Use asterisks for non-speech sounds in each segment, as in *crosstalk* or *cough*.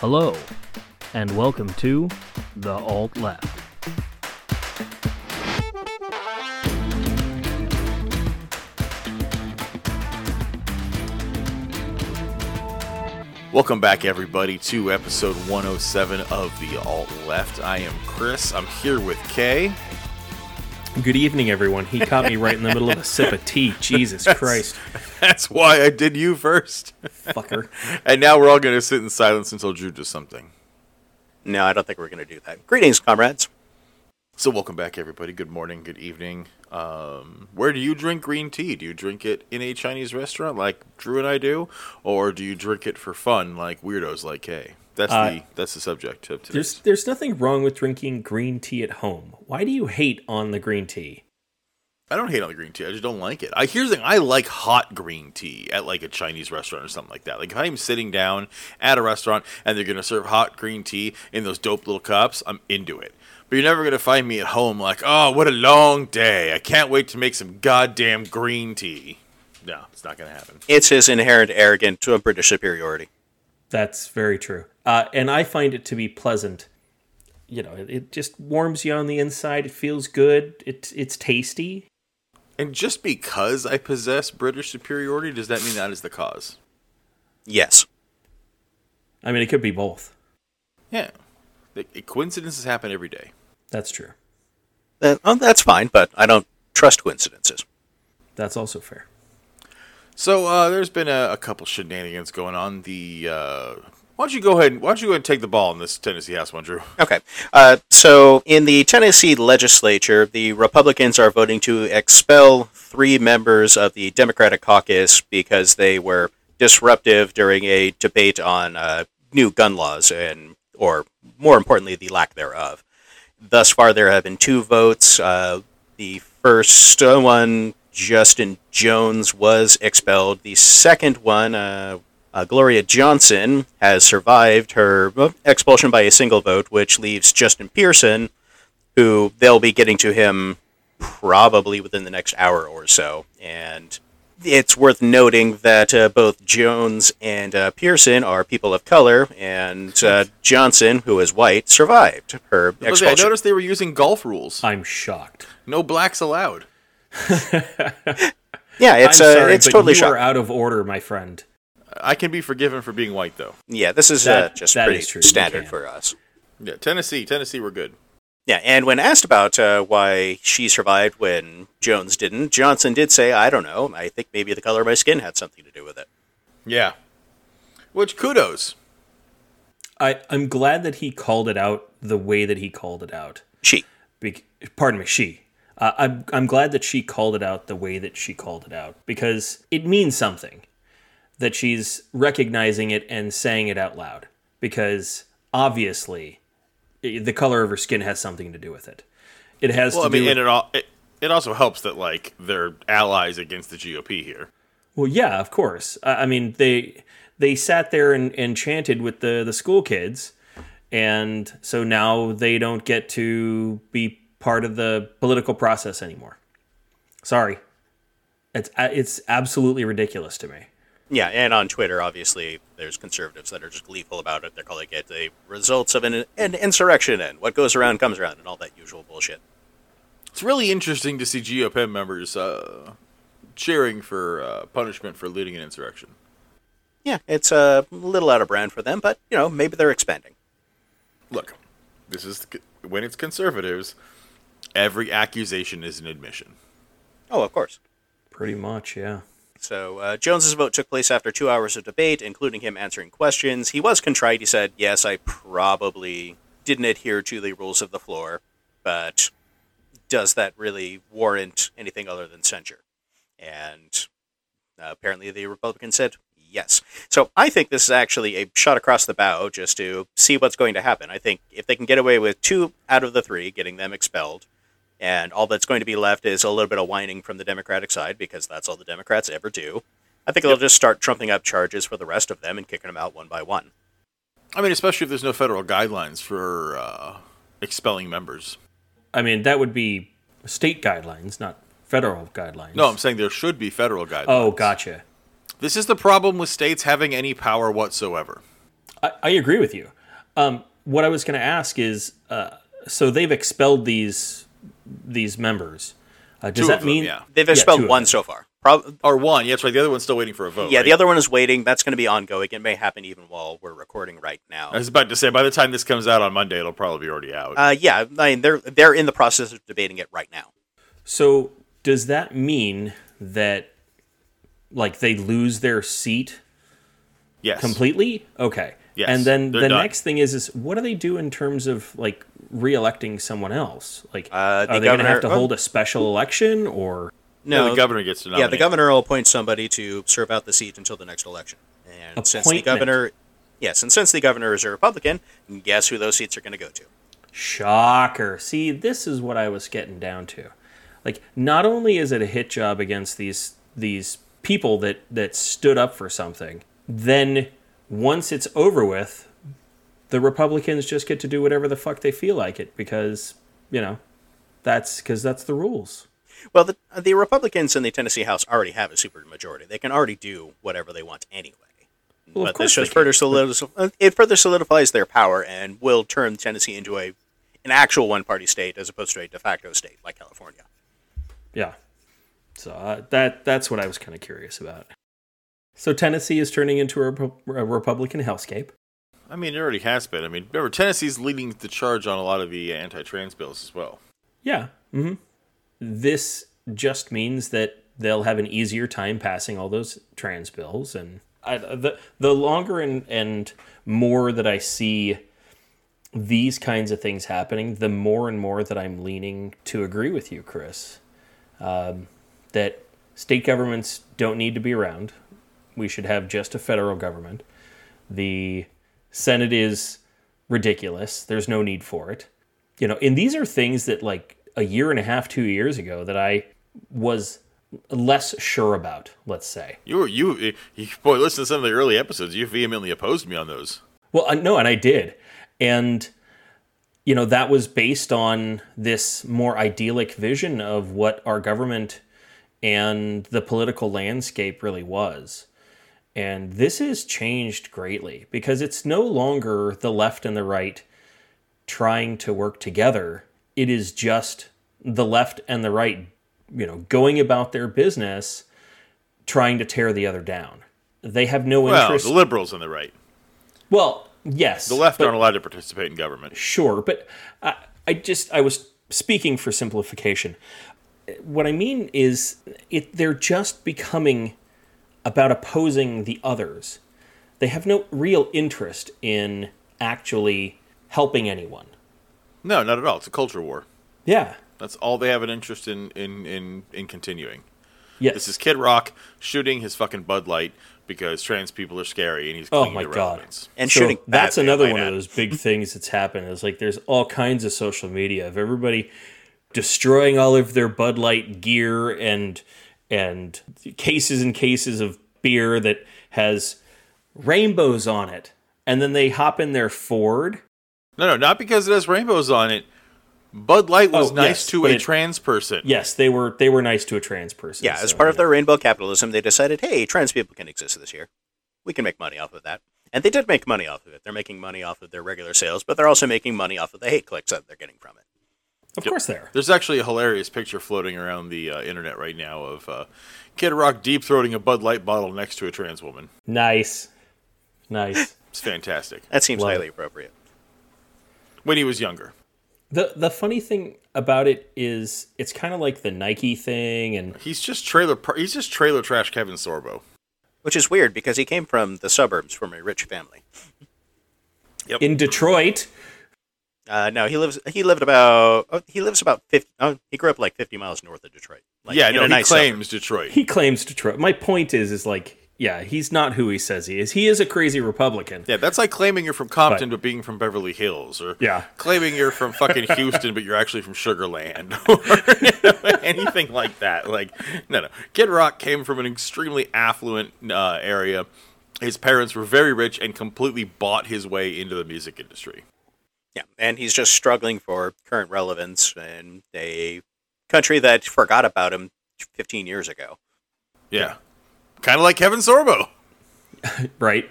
Hello, and welcome to The Alt Left. Welcome back, everybody, to episode 107 of The Alt Left. I am Chris. I'm here with Kay. Good evening, everyone. He caught me right in the middle of a sip of tea. *laughs* Jesus Christ. That's why I did you first. Fucker. *laughs* And now we're all going to sit in silence until Drew does something. No, I don't think we're going to do that. Greetings, comrades. So, welcome back, everybody. Good morning, good evening. Um, where do you drink green tea? Do you drink it in a Chinese restaurant like Drew and I do, or do you drink it for fun like weirdos like Kay? That's Uh, the that's the subject of There's there's nothing wrong with drinking green tea at home. Why do you hate on the green tea? I don't hate on the green tea. I just don't like it. I here's the thing. I like hot green tea at like a Chinese restaurant or something like that. Like if I'm sitting down at a restaurant and they're gonna serve hot green tea in those dope little cups, I'm into it. But you're never gonna find me at home like, oh, what a long day. I can't wait to make some goddamn green tea. No, it's not gonna happen. It's his inherent arrogance to a British superiority. That's very true. Uh, and I find it to be pleasant. You know, it, it just warms you on the inside. It feels good. It, it's tasty. And just because I possess British superiority, does that mean that is the cause? Yes. I mean, it could be both. Yeah. The, coincidences happen every day. That's true. That, oh, that's fine, but I don't trust coincidences. That's also fair. So uh, there's been a, a couple shenanigans going on. The uh, why don't you go ahead? and Why don't you go ahead and take the ball in this Tennessee House one, Drew? Okay. Uh, so, in the Tennessee legislature, the Republicans are voting to expel three members of the Democratic caucus because they were disruptive during a debate on uh, new gun laws and, or more importantly, the lack thereof. Thus far, there have been two votes. Uh, the first one, Justin Jones, was expelled. The second one, uh, Gloria Johnson, has survived her expulsion by a single vote, which leaves Justin Pearson, who they'll be getting to him probably within the next hour or so. And it's worth noting that uh, both Jones and uh, Pearson are people of color, and uh, Johnson, who is white, survived her I, was- I noticed they were using golf rules. I'm shocked. No blacks allowed. *laughs* Yeah, it's I'm uh, sorry, it's but totally you are out of order, my friend. I can be forgiven for being white, though. Yeah, this is That- uh, just that pretty is true. You standard can. for us. Yeah, Tennessee, Tennessee, we're good. Yeah, and when asked about uh, why she survived when Jones didn't, Johnson did say, "I don't know. I think maybe the color of my skin had something to do with it." Yeah. Which kudos. I, I'm glad that he called it out the way that he called it out. She. Be- pardon me, she. Uh, I'm, I'm glad that she called it out the way that she called it out because it means something that she's recognizing it and saying it out loud because obviously the color of her skin has something to do with it. It has Well, to I mean, do and with, it all it, it also helps that like they're allies against the GOP here. well, yeah, of course. I, I mean, they they sat there and, and chanted with the the school kids, and so now they don't get to be part of the political process anymore. Sorry, it's it's absolutely ridiculous to me. Yeah, and on Twitter, obviously, there's conservatives that are just gleeful about it. They're calling it the results of an, an insurrection, and what goes around comes around, and all that usual bullshit. It's really interesting to see GOP members uh, cheering for uh, punishment for leading an insurrection. Yeah, it's a little out of brand for them, but you know, maybe they're expanding. Look, this is when it's conservatives. Every accusation is an admission. Oh, of course. Pretty much, yeah. So uh, Jones's vote took place after two hours of debate, including him answering questions. He was contrite. He said, "Yes, I probably didn't adhere to the rules of the floor, but does that really warrant anything other than censure?" And uh, apparently, the Republican said yes. So I think this is actually a shot across the bow, just to see what's going to happen. I think if they can get away with two out of the three, getting them expelled, and all that's going to be left is a little bit of whining from the Democratic side because that's all the Democrats ever do. I think they'll just start trumping up charges for the rest of them and kicking them out one by one. I mean, especially if there's no federal guidelines for uh, expelling members. I mean, that would be state guidelines, not federal guidelines. No, I'm saying there should be federal guidelines. Oh, gotcha. This is the problem with states having any power whatsoever. I, I agree with you. Um, what I was going to ask is, uh, so they've expelled these these members. Uh, does Two that of them, mean yeah. They've Yeah, expelled two one so far. Prob- Or one. Yeah, that's right. The other one's still waiting for a vote. yeah, right? the other one is waiting. That's going to be ongoing. It may happen even while we're recording right now. I was about to say, by the time this comes out on Monday, it'll probably be already out. Uh, yeah, I mean they're they're in the process of debating it right now. So does that mean that like they lose their seat yes. completely? Okay. Yes, and then they're the done. next thing is is what do they do in terms of like re-electing someone else? Like Uh, the are they going to have to well- hold a special election or Yeah, No, the governor gets to nominate. yeah, the governor will appoint somebody to serve out the seat until the next election. And since the governor, yes, and since the governor is a Republican, guess who those seats are going to go to? Shocker. See, this is what I was getting down to. Like, not only is it a hit job against these these people that that stood up for something, then once it's over with, the Republicans just get to do whatever the fuck they feel like it because you know that's because that's the rules. Well, the, the Republicans in the Tennessee House already have a supermajority. They can already do whatever they want anyway. Well, but this just further solidifies, it further solidifies their power and will turn Tennessee into a an actual one party state as opposed to a de facto state like California. Yeah. So uh, that that's what I was kind of curious about. So Tennessee is turning into a, a Republican hellscape. I mean, it already has been. I mean, remember, Tennessee's leading the charge on a lot of the anti-trans bills as well. Yeah. hmm This just means that they'll have an easier time passing all those trans bills, and I, the the longer and and more that I see these kinds of things happening, the more and more that I'm leaning to agree with you, Chris. Um, that state governments don't need to be around. We should have just a federal government. The Senate is ridiculous. There's no need for it. You know, and these are things that like a year and a half, two years ago that I was less sure about, let's say. You were you, you boy. Listen to some of the early episodes. You vehemently opposed me on those. Well, uh, no, and I did. And, you know, that was based on this more idyllic vision of what our government and the political landscape really was. And this has changed greatly because it's no longer the left and the right trying to work together. It is just the left and the right, you know, going about their business trying to tear the other down. They have no Well, interest. the liberals on the right, well, yes. the left but- aren't allowed to participate in government. Sure, but I, I just I was speaking for simplification. What I mean is, it they're just becoming about opposing the others. They have no real interest in actually helping anyone. No, not at all. It's a culture war. Yeah. That's all they have an interest in in in, in continuing. Yes. This is Kid Rock shooting his fucking Bud Light because trans people are scary and he's Oh clinging my to God. relevance. And So shooting that's another one add. of those big *laughs* things that's happened is like there's all kinds of social media of everybody destroying all of their Bud Light gear and and cases and cases of beer that has rainbows on it. And then they hop in their Ford. No, no, not because it has rainbows on it. Bud Light was Oh, nice yes, to a it- trans person. Yes, they were they were nice to a trans person. Yeah, as so, part of yeah. their rainbow capitalism, they decided, hey, trans people can exist this year. We can make money off of that. And they did make money off of it. They're making money off of their regular sales, but they're also making money off of the hate clicks that they're getting from it. Of course they are. There's actually a hilarious picture floating around the uh, internet right now of uh, Kid Rock deep throating a Bud Light bottle next to a trans woman. Nice. Nice. *laughs* It's fantastic. That seems Love highly it. appropriate. When he was younger. the the funny thing about it is it's kind of like the Nike thing and He's just trailer. par- He's just trailer trash Kevin Sorbo. Which is weird because he came from the suburbs from a rich family. Yep. in Detroit. Uh, no, he lives. He lived about. Oh, he lives about fifty. Oh, he grew up like fifty miles north of Detroit. Like, yeah, no, he nice claims Detroit. He claims Detroit. My point is is like yeah, he's not who he says he is. He is a crazy Republican. yeah, that's like claiming you're from Compton but, being from Beverly Hills, or Yeah. claiming you're from fucking *laughs* Houston but you're actually from Sugarland, *laughs* or you *laughs* know, anything like that. Like, no, no. Kid Rock came from an extremely affluent uh, area. His parents were very rich and completely bought his way into the music industry. Yeah, and he's just struggling for current relevance in a country that forgot about him 15 years ago. Yeah, kind of like Kevin Sorbo. *laughs* right?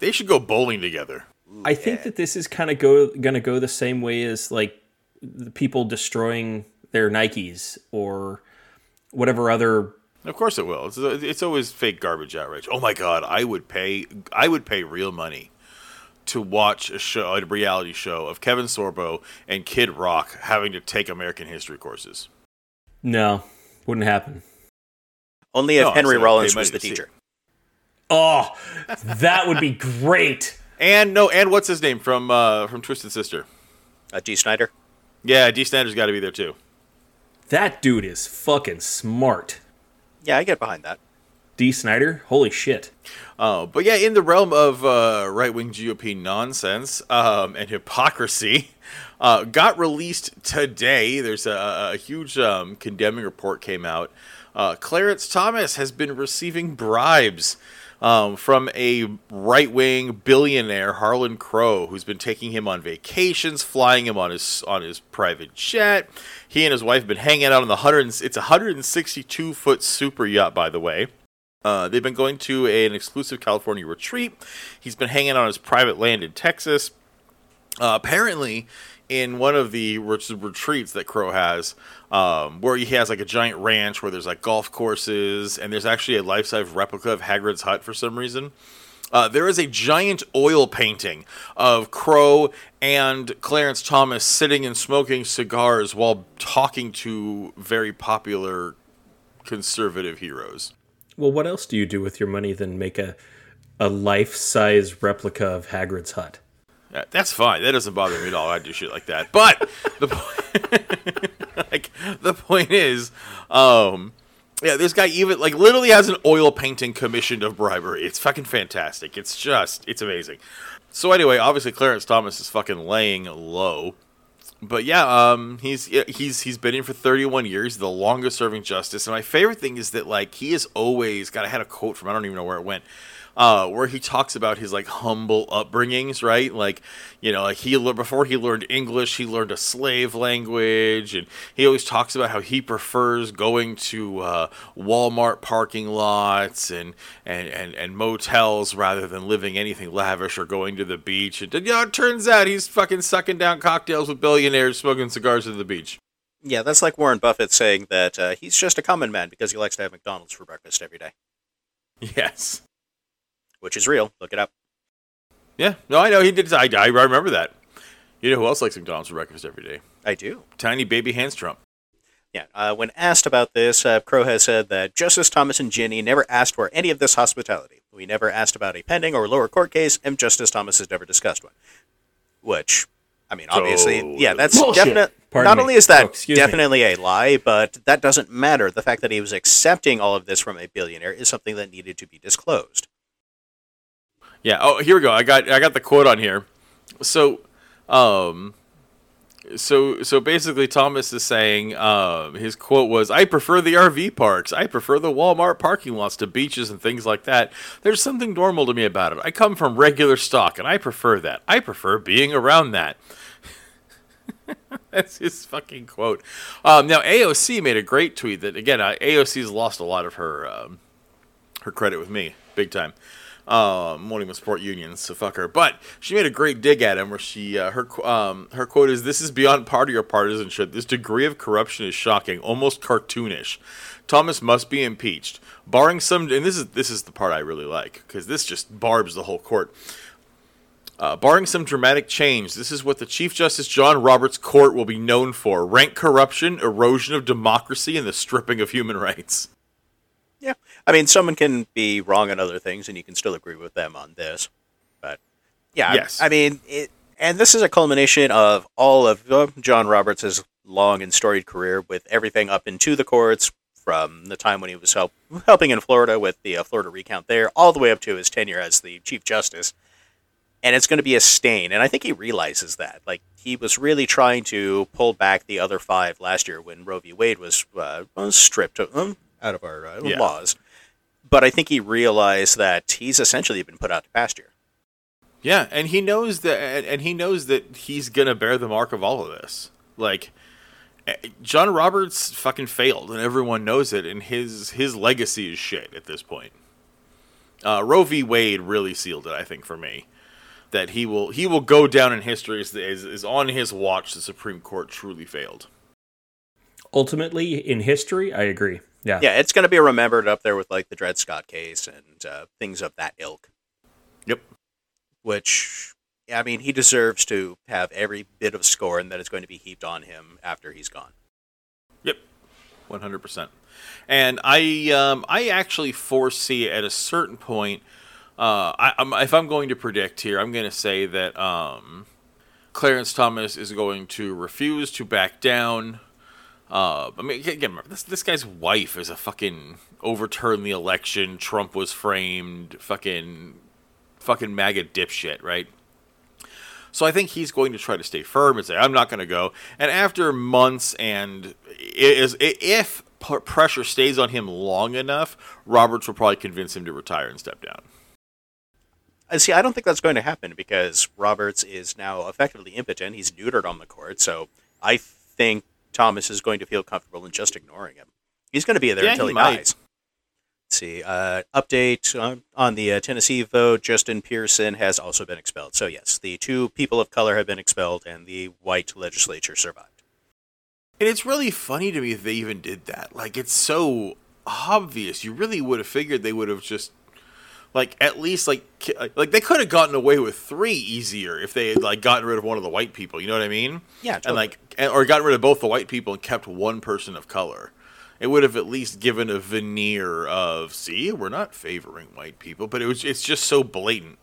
They should go bowling together. I think that this is kind of go going to go the same way as like the people destroying their Nikes or whatever other. Of course it will. It's, it's always fake garbage outrage. Oh my god, I would pay I would pay real money to watch a show, a reality show of Kevin Sorbo and Kid Rock having to take American history courses. No, wouldn't happen. Only if No, Henry said Rollins was the teacher. Oh, that would be great. And no, and what's his name from uh, from Twisted Sister? Uh, Dee Snider. Yeah, Dee Snider's got to be there too. That dude is fucking smart. Yeah, I get behind that. Dee Snider, holy shit. Oh, but yeah, in the realm of uh, right wing GOP nonsense um, and hypocrisy, uh, got released today. There's a, a huge um, condemning report came out. Uh, Clarence Thomas has been receiving bribes um, from a right wing billionaire, Harlan Crow, who's been taking him on vacations, flying him on his on his private jet. He and his wife have been hanging out on the hundred. It's a 162 foot super yacht, by the way. Uh, they've been going to a- an exclusive California retreat. He's been hanging on his private land in Texas. Uh, apparently, in one of the retreats that Crow has, um, where he has like a giant ranch where there's like golf courses, and there's actually a life-size replica of Hagrid's hut for some reason. Uh, there is a giant oil painting of Crow and Clarence Thomas sitting and smoking cigars while talking to very popular conservative heroes. Well, what else do you do with your money than make a a life size replica of Hagrid's hut? Yeah, that's fine. That doesn't bother me at all. I do shit like that. But the point, *laughs* like the point is, um, yeah, this guy even like literally has an oil painting commissioned of bribery. It's fucking fantastic. It's just, it's amazing. So anyway, obviously Clarence Thomas is fucking laying low. But yeah, um, he's he's he's been in for 31 years, the longest serving justice. And my favorite thing is that like he is always. God, I had a quote from I don't even know where it went, uh, where he talks about his like humble upbringings, right? Like, you know, like he le- before he learned English, he learned a slave language, and he always talks about how he prefers going to uh, Walmart parking lots and, and and and motels rather than living anything lavish or going to the beach. And you know, it turns out he's fucking sucking down cocktails with billionaires, smoking cigars at the beach. Yeah, that's like Warren Buffett saying that uh, he's just a common man because he likes to have McDonald's for breakfast every day, *laughs* Yes. Which is real. Look it up. Yeah. No, I know he did. I, I remember that. You know who else likes McDonald's for breakfast every day? I do. Tiny baby hands Trump. Yeah. Uh, when asked about this, uh, Crow has said that Justice Thomas and Ginny never asked for any of this hospitality. We never asked about a pending or lower court case, and Justice Thomas has never discussed one. Which, I mean, obviously, yeah, that's Bullshit. definite. Pardon Not me. only is that Oh, excuse me. definitely a lie, but that doesn't matter. The fact that he was accepting all of this from a billionaire is something that needed to be disclosed. Yeah. Oh, here we go. I got I got the quote on here. So, um, so so basically, Thomas is saying um, his quote was, "I prefer the RV parks. I prefer the Walmart parking lots to beaches and things like that. There's something normal to me about it. I come from regular stock, and I prefer that. I prefer being around that." *laughs* That's his fucking quote. Um, now AOC made a great tweet that again AOC's lost a lot of her um, her credit with me, big time. Um, won't even support unions, so fuck her. But she made a great dig at him, where she uh, her um, her quote is, "This is beyond party or partisanship. This degree of corruption is shocking, almost cartoonish. Thomas must be impeached, barring some." And this is this is the part I really like because this just barbs the whole court. Uh, barring some dramatic change, this is what the Chief Justice John Roberts Court will be known for: rank corruption, erosion of democracy, and the stripping of human rights. Yeah. I mean, someone can be wrong on other things, and you can still agree with them on this. But yeah, Yes. I mean, it, and this is a culmination of all of uh, John Roberts' long and storied career with everything up into the courts from the time when he was help, helping in Florida with the uh, Florida recount there, all the way up to his tenure as the Chief Justice. And it's going to be a stain, and I think he realizes that. Like he was really trying to pull back the other five last year when Roe v. Wade was uh, was stripped um, out of our uh, Yeah. laws. But I think he realized that he's essentially been put out to pasture. Yeah, and he knows that, and- and he knows that he's gonna bear the mark of all of this. Like, eh, John Roberts fucking failed, and everyone knows it, and his his legacy is shit at this point. Uh, Roe v. Wade really sealed it, I think, for me. That he will he will go down in history as, as, as on his watch the Supreme Court truly failed. Ultimately, in history, I agree. Yeah. Yeah, it's going to be remembered up there with like the Dred Scott case and uh, things of that ilk. Yep. Which, I mean, he deserves to have every bit of scorn that is going to be heaped on him after he's gone. Yep, one hundred percent. And I, um, I actually foresee at a certain point, uh, I, I'm, if I'm going to predict here, I'm going to say that um, Clarence Thomas is going to refuse to back down. Uh, I mean, again, remember, this this guy's wife is a fucking overturned the election. Trump was framed. Fucking, fucking MAGA dipshit, right? So I think he's going to try to stay firm and say, "I'm not going to go." And after months and is if pressure stays on him long enough, Roberts will probably convince him to retire and step down. I see. I don't think that's going to happen because Roberts is now effectively impotent. He's neutered on the court, so I think Thomas is going to feel comfortable in just ignoring him. He's going to be there Yeah, until he he, might. dies. Let's see. Uh, update on, on the uh, Tennessee vote: Justin Pearson has also been expelled. So yes, the two people of color have been expelled, and the white legislature survived. And it's really funny to me that they even did that. Like it's so obvious. You really would have figured they would have just like at least like like they could have gotten away with three easier if they had like gotten rid of one of the white people. You know what I mean? Yeah, And like and, or gotten rid of both the white people and kept one person of color. It would have at least given a veneer of see, we're not favoring white people, but it was it's just so blatant.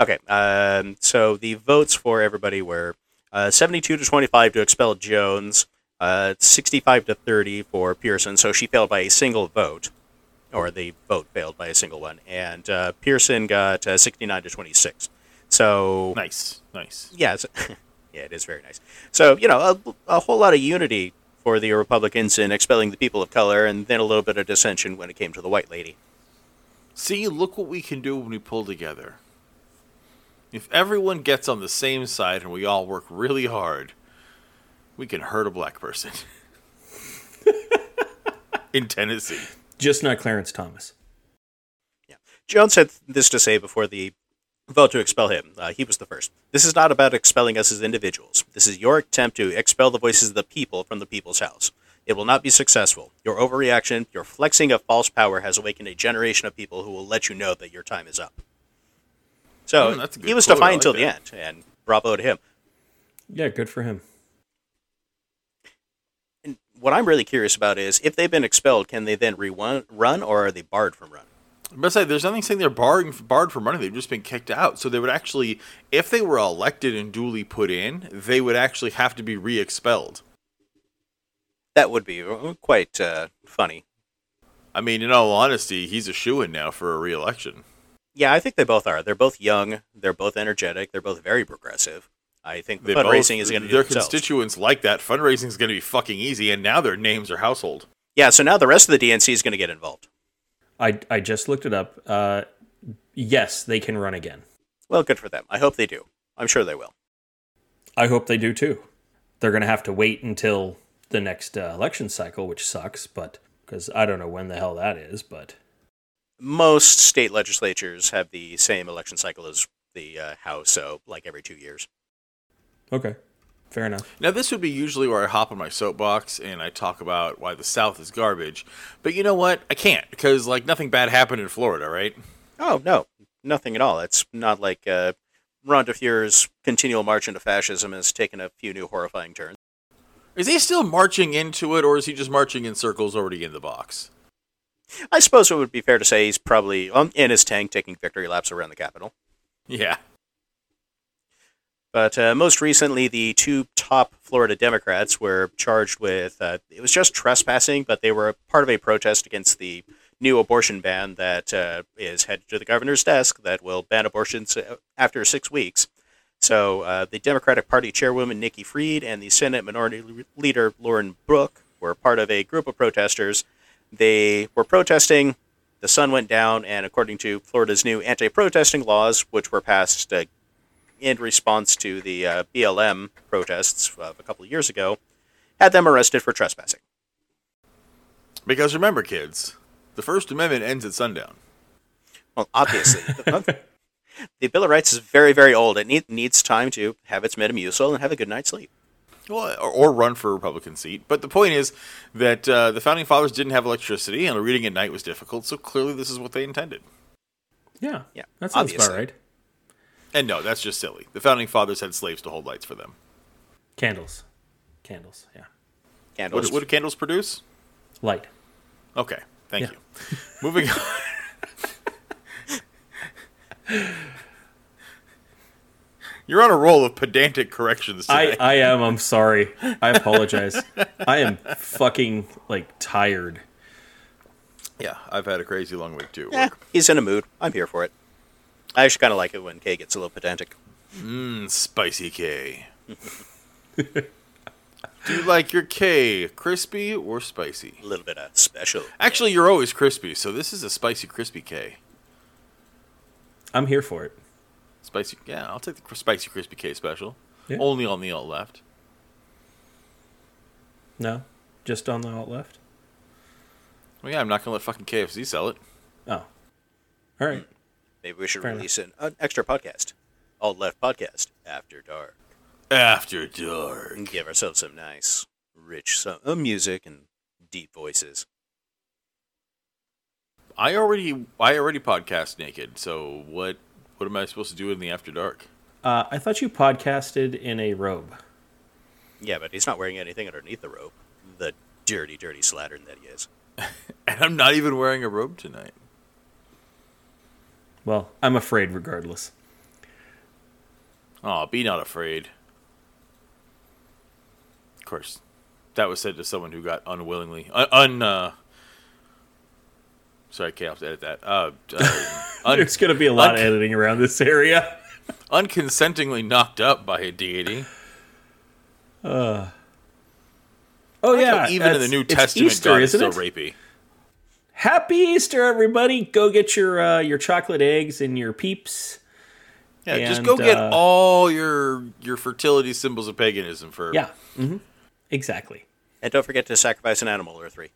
Okay, um, so the votes for everybody were uh, 72 to 25 to expel Jones, uh, 65 to 30 for Pearson, so she failed by a single vote, or the vote failed by a single one, and uh, Pearson got uh, 69 to 26. So, Nice, nice. yeah, *laughs* yeah, it is very nice. So, you know, a, a whole lot of unity for the Republicans in expelling the people of color, and then a little bit of dissension when it came to the white lady. See, look what we can do when we pull together. If everyone gets on the same side and we all work really hard, we can hurt a black person. *laughs* In Tennessee. Just not Clarence Thomas. Yeah. Jones had this to say before the vote to expel him. Uh, he was the first. This is not about expelling us as individuals. This is your attempt to expel the voices of the people from the people's house. It will not be successful. Your overreaction, your flexing of false power has awakened a generation of people who will let you know that your time is up. So that's a good he was quote. I defiant like till the end, and bravo to him. Yeah, good for him. What I'm really curious about is if they've been expelled, can they then rerun, run, or are they barred from running? But say there's nothing saying they're barred barred from running. They've just been kicked out. So they would actually, if they were elected and duly put in, they would actually have to be re-expelled. That would be uh, quite uh, funny. I mean, in all honesty, he's a shoe in now for a re-election. Yeah, I think they both are. They're both young. They're both energetic. They're both very progressive. I think the They fundraising both- is going to their it themselves. constituents like that. Fundraising is going to be fucking easy, and now their names are household. Yeah, so now the rest of the DNC is going to get involved. I, I just looked it up. Uh, yes, they can run again. Well, good for them. I hope they do. I'm sure they will. I hope they do too. They're going to have to wait until the next uh, election cycle, which sucks, but because I don't know when the hell that is, but Most state legislatures have the same election cycle as the uh, House, so like every two years. Okay, fair enough. Now, this would be usually where I hop on my soapbox and I talk about why the South is garbage. But you know what? I can't because like nothing bad happened in Florida, right? Oh no, nothing at all. It's not like uh, Ron DeFeur's continual march into fascism has taken a few new horrifying turns. Is he still marching into it, or is he just marching in circles already in the box? I suppose it would be fair to say he's probably um, in his tank taking victory laps around the Capitol. Yeah. But uh, most recently, the two top Florida Democrats were charged with uh, it was just trespassing, but they were part of a protest against the new abortion ban that uh, is headed to the governor's desk that will ban abortions uh, after six weeks. So uh, the Democratic Party chairwoman Nikki Fried and the Senate Minority Leader Lauren Book were part of a group of protesters. They were protesting. The sun went down, and according to Florida's new anti-protesting laws, which were passed uh, in response to the uh, BLM protests of a couple of years ago, had them arrested for trespassing. Because remember, kids, the First Amendment ends at sundown. Well, obviously, the, *laughs* the Bill of Rights is very, very old. It need, needs time to have its Metamucil and have a good night's sleep. Well, or, or run for a Republican seat. But the point is that uh, the founding fathers didn't have electricity, and reading at night was difficult. So clearly, this is what they intended. Yeah. Yeah, That sounds obviously. about right. And no, that's just silly. The founding fathers had slaves to hold lights for them. Candles. Candles. Yeah. Candles. what do candles produce? Light. Okay, thank Yeah. you. Moving on. *laughs* You're on a roll of pedantic corrections I, today. I am. I'm sorry. I *laughs* apologize. I am fucking like tired. yeah, I've had a crazy long week too. at Eh, he's in a mood. I'm here for it. I actually kind of like it when Kay gets a little pedantic. Mm, spicy K. *laughs* Do you like your K crispy or spicy? A little bit of special. Actually, you're always crispy, so this is a spicy crispy K. I'm here for it. Spicy, yeah, I'll take the cr- spicy crispy K special. Yeah. Only on the alt left. No, just on the alt left. Well, yeah, I'm not gonna let fucking KFC sell it. Oh, all right. Maybe we should Fair release an, an extra podcast. Alt Left Podcast After Dark. After dark. And give ourselves some nice, rich some, uh, music and deep voices. I already, I already podcast naked. So what, what am I supposed to do in the after dark? Uh, I thought you podcasted in a robe. Yeah, but he's not wearing anything underneath the robe. The dirty, dirty slattern that he is. *laughs* And I'm not even wearing a robe tonight. Well, I'm afraid regardless. Oh, be not afraid. Of course, that was said to someone who got unwillingly un. un uh, sorry, Kay, I'll have to edit that. Uh, uh, *laughs* un- There's going to be a lot of editing around this area. unconsentingly knocked up by a deity. Oh yeah, even in the New Testament, Easter, God is isn't still it? rapey. Happy Easter, everybody! Go get your uh, your chocolate eggs and your peeps. Yeah, just go get uh, all your your fertility symbols of paganism for Yeah, hmm exactly. And don't forget to sacrifice an animal or three.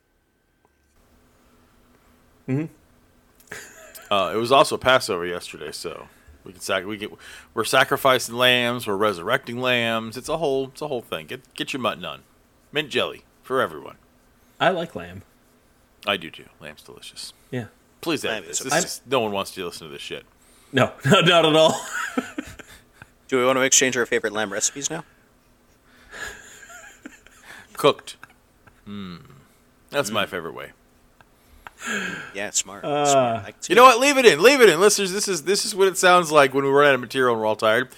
Hmm. *laughs* Uh, it was also Passover yesterday, so we can sac- we get we're sacrificing lambs, we're resurrecting lambs. It's a whole it's a whole thing. Get get your mutton on, mint jelly for everyone. I like lamb. I do too. Lamb's delicious. Yeah. Please edit this. this is, no one wants to listen to this shit. No, *laughs* no, not at all. *laughs* Do we want to exchange our favorite lamb recipes now? Cooked. Mm. That's my favorite way. Yeah, smart. Uh, smart. I can see You know what? Leave it in. Leave it in, listeners. This is this is what it sounds like when we run out of material and we're all tired.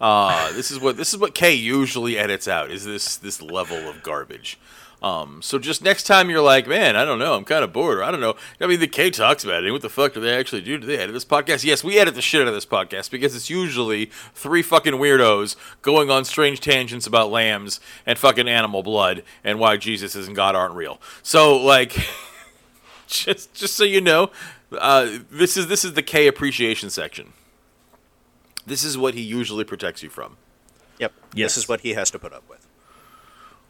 Uh, this is what this is what Kay usually edits out. Is this this level of garbage? Um, so just next time you're like, man, I don't know, I'm kind of bored, or I don't know. I mean, the K talks about it. What the fuck do they actually do? Do they edit this podcast? Yes, we edit the shit out of this podcast because it's usually three fucking weirdos going on strange tangents about lambs and fucking animal blood and why Jesus and God aren't real. So like. *laughs* just just so you know, uh, this is this is the K appreciation section. This is what he usually protects you from. Yep. Yes. This is what he has to put up with.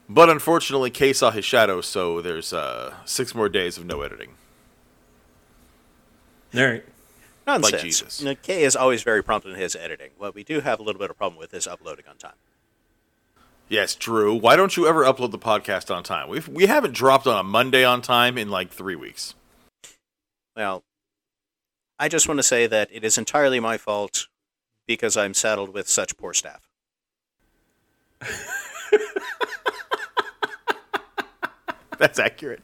But unfortunately, K saw his shadow, so there's uh, six more days of no editing. all right. Nonsense. Jesus. You know, Kay is always very prompt in his editing. What we do have a little bit of problem with is uploading on time. Yes, Drew. Why don't you ever upload the podcast on time? We've we haven't dropped on a Monday on time in like three weeks. Well, I just want to say that it is entirely my fault because I'm saddled with such poor staff. *laughs* *laughs* That's accurate.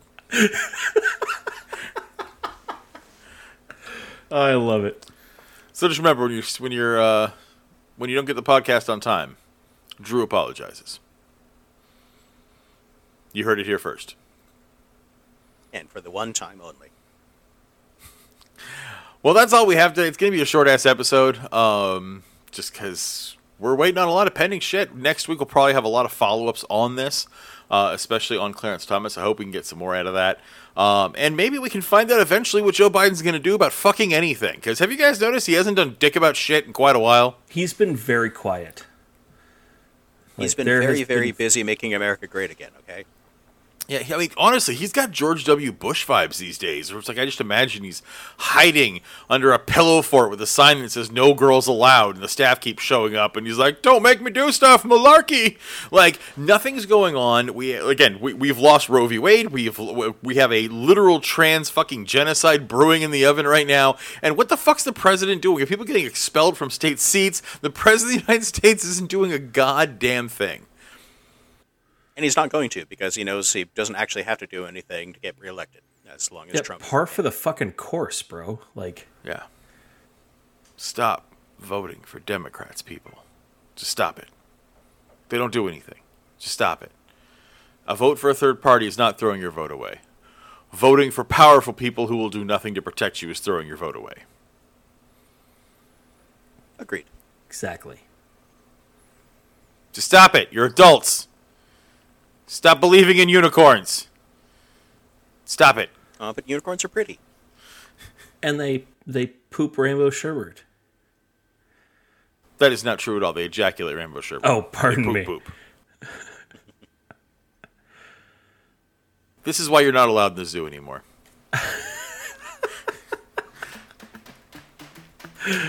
I love it. So just remember when you when you're uh, when you don't get the podcast on time, Drew apologizes. You heard it here first. And for the one time only. Well, that's all we have today. It's going to be a short ass episode, um, just because we're waiting on a lot of pending shit. Next week we'll probably have a lot of follow ups on this, uh, especially on Clarence Thomas. I hope we can get some more out of that, um, and maybe we can find out eventually what Joe Biden's going to do about fucking anything. Because have you guys noticed he hasn't done dick about shit in quite a while? He's been very quiet. He's been very, very been- busy making America great again, okay? Yeah, I mean, honestly, he's got George W. Bush vibes these days. Where it's like I just imagine he's hiding under a pillow fort with a sign that says "No girls allowed," and the staff keeps showing up, and he's like, "Don't make me do stuff, malarkey." Like nothing's going on. We again, we, we've lost Roe v. Wade. We've we have a literal trans fucking genocide brewing in the oven right now. And what the fuck's the president doing? Are people getting expelled from state seats? The president of the United States isn't doing a goddamn thing. And he's not going to because he knows he doesn't actually have to do anything to get reelected as long as Yeah, Trump. par for the fucking course, bro. Like, Yeah. Stop voting for Democrats, people. Just stop it. They don't do anything. Just stop it. A vote for a third party is not throwing your vote away. Voting for powerful people who will do nothing to protect you is throwing your vote away. Agreed. exactly. Just stop it. You're adults. Stop believing in unicorns. Stop it. Uh, but unicorns are pretty. And they they poop rainbow sherbet. That is not true at all. They ejaculate rainbow sherbet. Oh, They pardon poop me. poop. this is why you're not allowed in the zoo anymore. *laughs*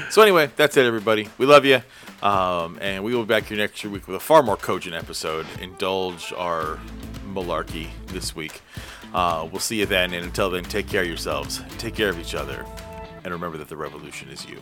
so anyway, that's it, everybody. We love you, um, and we will be back here next week with a far more cogent episode. Indulge our malarkey this week. Uh, we'll see you then, and until then, take care of yourselves, take care of each other, and remember that the revolution is you.